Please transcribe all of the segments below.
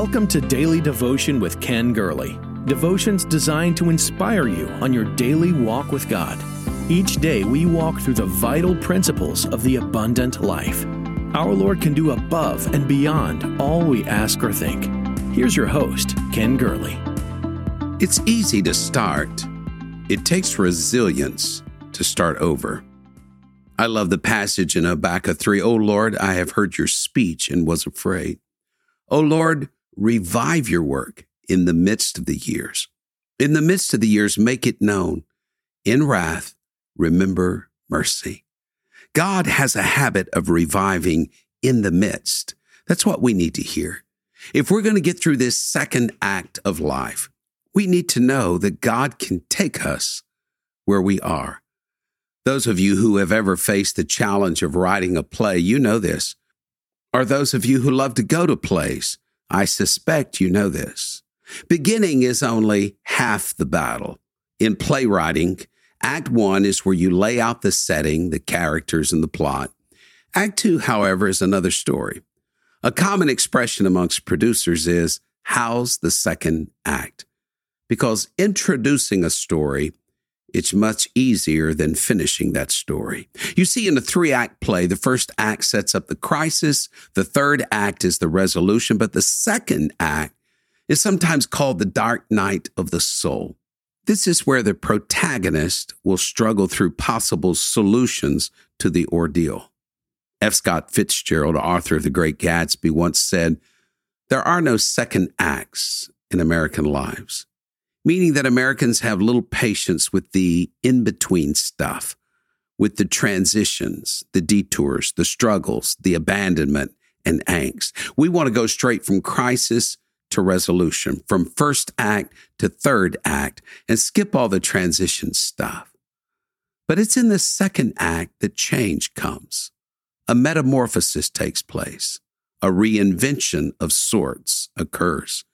Welcome to Daily Devotion with Ken Gurley. Devotions designed to inspire you on your daily walk with God. Each day we walk through the vital principles of the abundant life. Our Lord can do above and beyond all we ask or think. Here's your host, Ken Gurley. It's easy to start. It takes resilience to start over. I love the passage in Habakkuk 3. O Lord, I have heard your speech and was afraid. O Lord, revive your work in the midst of the years. In the midst of the years, make it known. In wrath, remember mercy. God has a habit of reviving in the midst. That's what we need to hear. If we're going to get through this second act of life, we need to know that God can take us where we are. Those of you who have ever faced the challenge of writing a play, you know this are those of you who love to go to plays. I suspect you know this. Beginning is only half the battle. In playwriting, Act one is where you lay out the setting, the characters, and the plot. Act two, however, is another story. A common expression amongst producers is, how's the second act? Because introducing a story it's much easier than finishing that story. You see, in a three act play, the first act sets up the crisis, the third act is the resolution, but the second act is sometimes called the dark night of the soul. This is where the protagonist will struggle through possible solutions to the ordeal. F. Scott Fitzgerald, author of The Great Gatsby, once said, There are no second acts in American lives meaning that Americans have little patience with the in between stuff, with the transitions, the detours, the struggles, the abandonment, and angst. We want to go straight from crisis to resolution, from first act to third act, and skip all the transition stuff. But it's in the second act that change comes. A metamorphosis takes place. A reinvention of sorts occurs.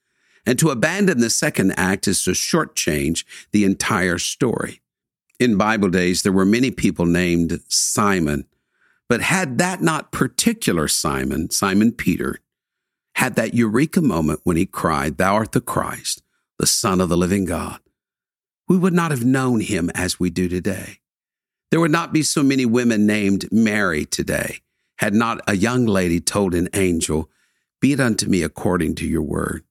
And to abandon the second act is to shortchange the entire story. In Bible days, there were many people named Simon, but had that not particular Simon, Simon Peter, had that eureka moment when he cried, Thou art the Christ, the Son of the living God, we would not have known him as we do today. There would not be so many women named Mary today had not a young lady told an angel, Be it unto me according to your word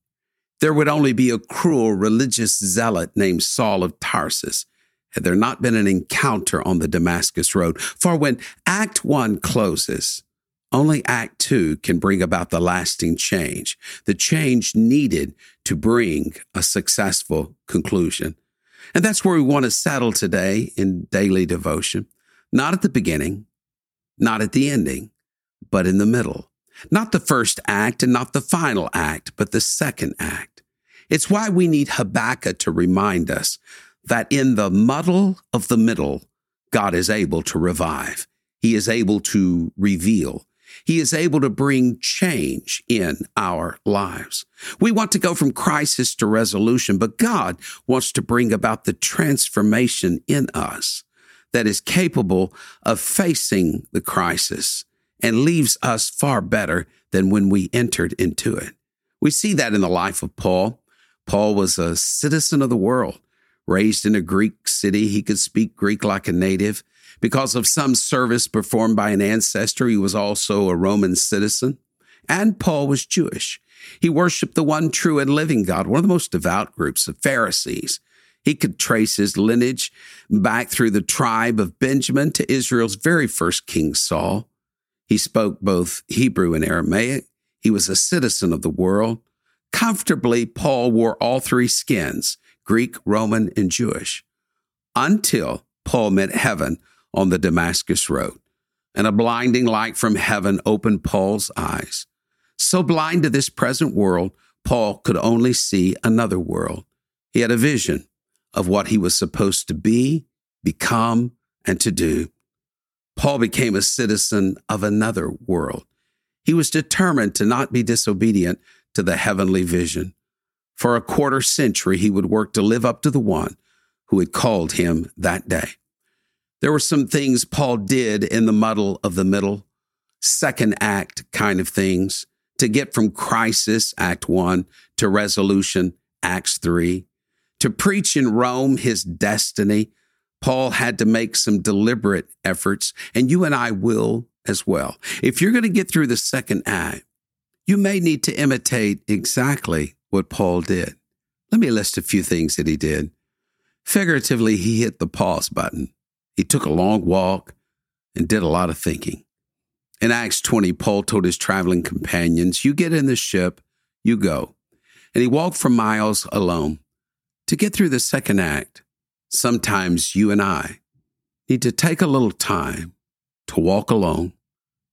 there would only be a cruel religious zealot named Saul of Tarsus had there not been an encounter on the Damascus Road. For when Act 1 closes, only Act 2 can bring about the lasting change, the change needed to bring a successful conclusion. And that's where we want to settle today in daily devotion. Not at the beginning, not at the ending, but in the middle. Not the first act and not the final act, but the second act. It's why we need Habakkuk to remind us that in the muddle of the middle, God is able to revive. He is able to reveal. He is able to bring change in our lives. We want to go from crisis to resolution, but God wants to bring about the transformation in us that is capable of facing the crisis and leaves us far better than when we entered into it. We see that in the life of Paul. Paul was a citizen of the world. Raised in a Greek city, he could speak Greek like a native. Because of some service performed by an ancestor, he was also a Roman citizen. And Paul was Jewish. He worshiped the one true and living God, one of the most devout groups of Pharisees. He could trace his lineage back through the tribe of Benjamin to Israel's very first king, Saul. He spoke both Hebrew and Aramaic. He was a citizen of the world. Comfortably, Paul wore all three skins Greek, Roman, and Jewish until Paul met heaven on the Damascus Road. And a blinding light from heaven opened Paul's eyes. So blind to this present world, Paul could only see another world. He had a vision of what he was supposed to be, become, and to do. Paul became a citizen of another world. He was determined to not be disobedient to the heavenly vision. For a quarter century, he would work to live up to the one who had called him that day. There were some things Paul did in the muddle of the middle, second act kind of things, to get from crisis, Act 1, to resolution, Acts 3. To preach in Rome his destiny, Paul had to make some deliberate efforts, and you and I will as well. If you're going to get through the second act, you may need to imitate exactly what Paul did. Let me list a few things that he did. Figuratively, he hit the pause button. He took a long walk and did a lot of thinking. In Acts 20, Paul told his traveling companions, You get in the ship, you go. And he walked for miles alone. To get through the second act, sometimes you and I need to take a little time to walk alone,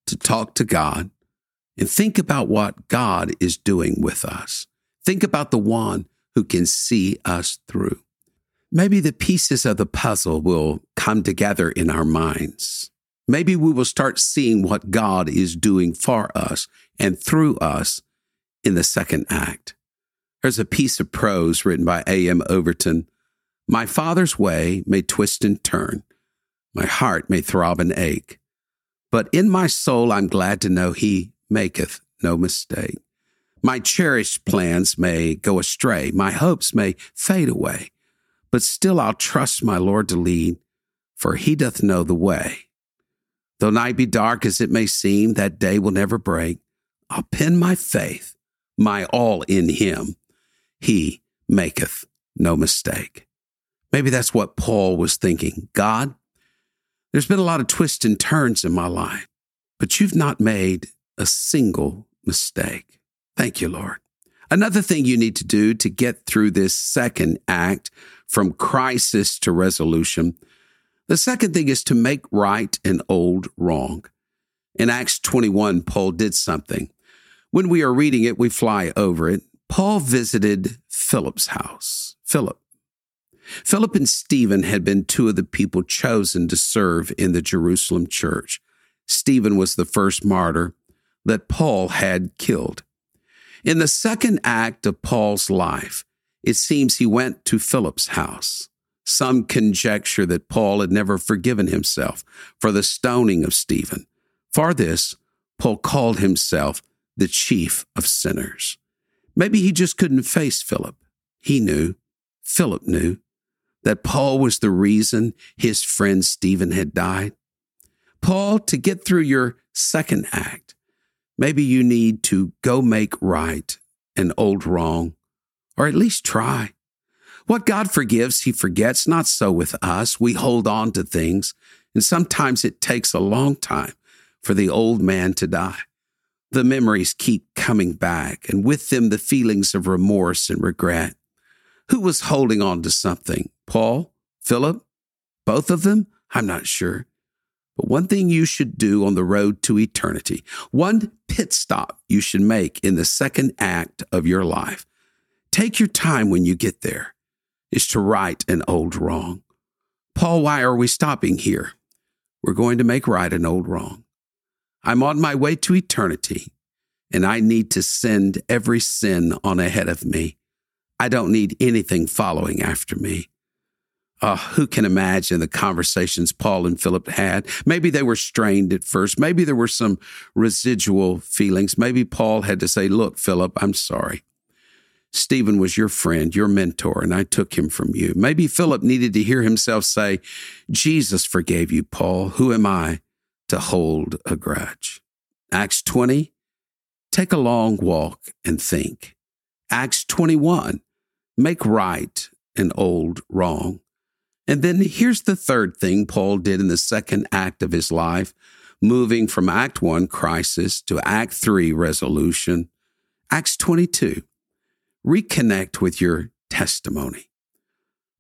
to talk to God, and think about what God is doing with us. Think about the one who can see us through. Maybe the pieces of the puzzle will come together in our minds. Maybe we will start seeing what God is doing for us and through us in the second act. There's a piece of prose written by A.M. Overton. My father's way may twist and turn. My heart may throb and ache. But in my soul, I'm glad to know he maketh no mistake. My cherished plans may go astray. My hopes may fade away. But still I'll trust my Lord to lead, for he doth know the way. Though night be dark as it may seem, that day will never break. I'll pin my faith, my all in him. He maketh no mistake. Maybe that's what Paul was thinking. God, there's been a lot of twists and turns in my life, but you've not made a single mistake. Thank you, Lord. Another thing you need to do to get through this second act from crisis to resolution, the second thing is to make right an old wrong. In Acts 21, Paul did something. When we are reading it, we fly over it. Paul visited Philip's house. Philip. Philip and Stephen had been two of the people chosen to serve in the Jerusalem church. Stephen was the first martyr that Paul had killed. In the second act of Paul's life, it seems he went to Philip's house. Some conjecture that Paul had never forgiven himself for the stoning of Stephen. For this, Paul called himself the chief of sinners. Maybe he just couldn't face Philip. He knew, Philip knew, that Paul was the reason his friend Stephen had died. Paul, to get through your second act, maybe you need to go make right an old wrong, or at least try. What God forgives, he forgets. Not so with us. We hold on to things, and sometimes it takes a long time for the old man to die. The memories keep coming back, and with them the feelings of remorse and regret. Who was holding on to something? Paul? Philip? Both of them? I'm not sure. But one thing you should do on the road to eternity, one pit stop you should make in the second act of your life, take your time when you get there, is to right an old wrong. Paul, why are we stopping here? We're going to make right an old wrong. I'm on my way to eternity, and I need to send every sin on ahead of me. I don't need anything following after me. Uh, who can imagine the conversations Paul and Philip had? Maybe they were strained at first. Maybe there were some residual feelings. Maybe Paul had to say, Look, Philip, I'm sorry. Stephen was your friend, your mentor, and I took him from you. Maybe Philip needed to hear himself say, Jesus forgave you, Paul. Who am I to hold a grudge? Acts 20, take a long walk and think. Acts 21, make right an old wrong. And then here's the third thing Paul did in the second act of his life, moving from Act 1, crisis, to Act 3, resolution. Acts 22, reconnect with your testimony.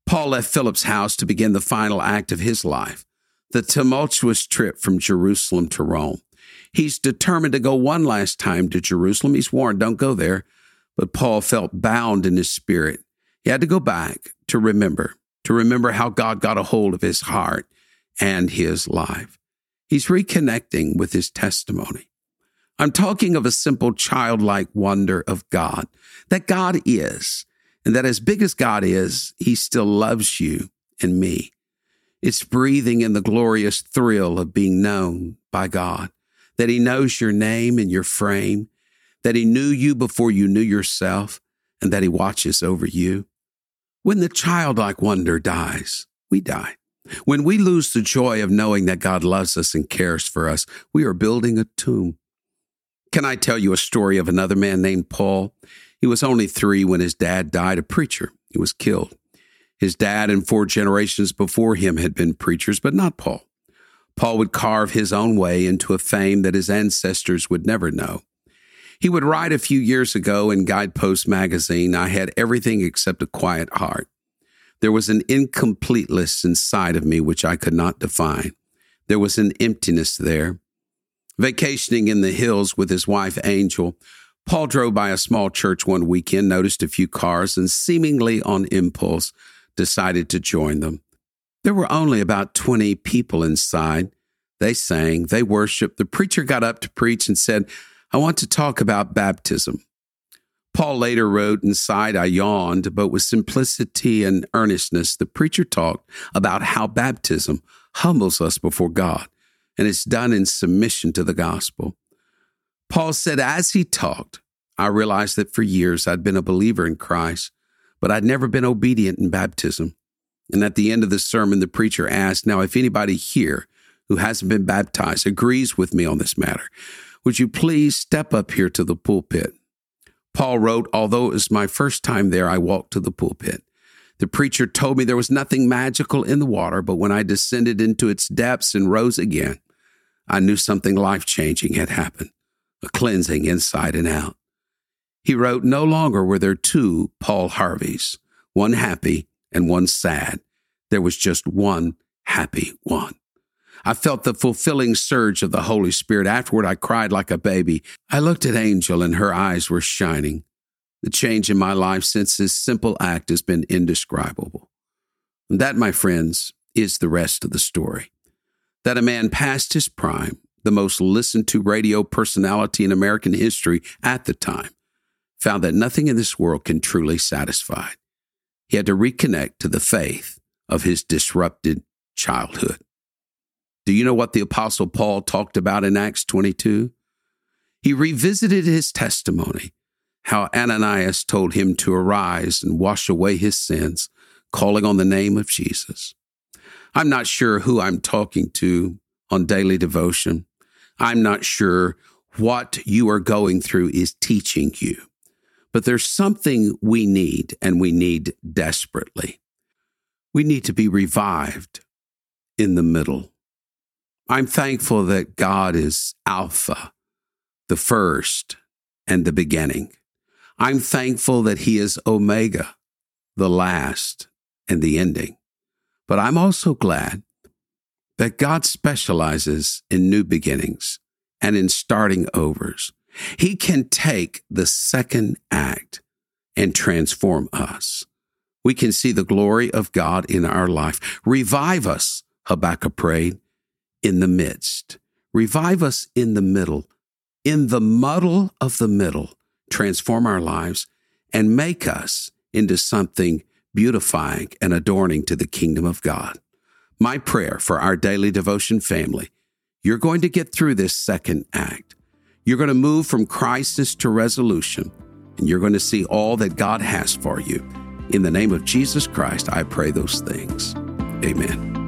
Paul left Philip's house to begin the final act of his life, the tumultuous trip from Jerusalem to Rome. He's determined to go one last time to Jerusalem. He's warned, don't go there. But Paul felt bound in his spirit. He had to go back to remember to remember how God got a hold of his heart and his life. He's reconnecting with his testimony. I'm talking of a simple childlike wonder of God, that God is, and that as big as God is, he still loves you and me. It's breathing in the glorious thrill of being known by God, that he knows your name and your frame, that He knew you before you knew yourself, and that He watches over you? When the childlike wonder dies, we die. When we lose the joy of knowing that God loves us and cares for us, we are building a tomb. Can I tell you a story of another man named Paul? He was only three when his dad died, a preacher. He was killed. His dad and four generations before him had been preachers, but not Paul. Paul would carve his own way into a fame that his ancestors would never know. He would write a few years ago in Guidepost magazine, I had everything except a quiet heart. There was an incompleteness inside of me which I could not define. There was an emptiness there. Vacationing in the hills with his wife Angel, Paul drove by a small church one weekend, noticed a few cars, and seemingly on impulse decided to join them. There were only about 20 people inside. They sang, they worshiped. The preacher got up to preach and said, I want to talk about baptism. Paul later wrote, Inside I yawned, but with simplicity and earnestness, the preacher talked about how baptism humbles us before God and it's done in submission to the gospel. Paul said, as he talked, I realized that for years I'd been a believer in Christ, but I'd never been obedient in baptism. And at the end of the sermon, the preacher asked, Now, if anybody here who hasn't been baptized agrees with me on this matter, would you please step up here to the pulpit? Paul wrote, Although it was my first time there, I walked to the pulpit. The preacher told me there was nothing magical in the water, but when I descended into its depths and rose again, I knew something life changing had happened, a cleansing inside and out. He wrote, No longer were there two Paul Harveys, one happy and one sad. There was just one happy one. I felt the fulfilling surge of the Holy Spirit. Afterward, I cried like a baby. I looked at Angel, and her eyes were shining. The change in my life since this simple act has been indescribable. And that, my friends, is the rest of the story. That a man past his prime, the most listened to radio personality in American history at the time, found that nothing in this world can truly satisfy. He had to reconnect to the faith of his disrupted childhood. Do you know what the Apostle Paul talked about in Acts 22? He revisited his testimony, how Ananias told him to arise and wash away his sins, calling on the name of Jesus. I'm not sure who I'm talking to on daily devotion. I'm not sure what you are going through is teaching you. But there's something we need, and we need desperately. We need to be revived in the middle. I'm thankful that God is Alpha, the first and the beginning. I'm thankful that He is Omega, the last and the ending. But I'm also glad that God specializes in new beginnings and in starting overs. He can take the second act and transform us. We can see the glory of God in our life. Revive us, Habakkuk prayed in the midst. Revive us in the middle, in the muddle of the middle. Transform our lives and make us into something beautifying and adorning to the kingdom of God. My prayer for our daily devotion family you're going to get through this second act. You're going to move from crisis to resolution, and you're going to see all that God has for you. In the name of Jesus Christ, I pray those things. Amen.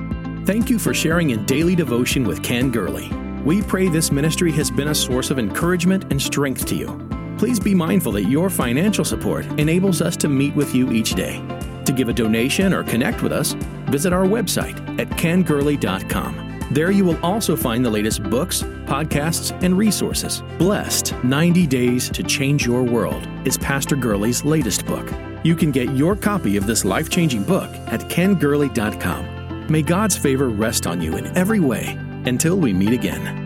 Thank you for sharing in daily devotion with Ken Gurley. We pray this ministry has been a source of encouragement and strength to you. Please be mindful that your financial support enables us to meet with you each day. To give a donation or connect with us, visit our website at kengurley.com. There you will also find the latest books, podcasts, and resources. Blessed 90 Days to Change Your World is Pastor Gurley's latest book. You can get your copy of this life changing book at kengurley.com. May God's favor rest on you in every way until we meet again.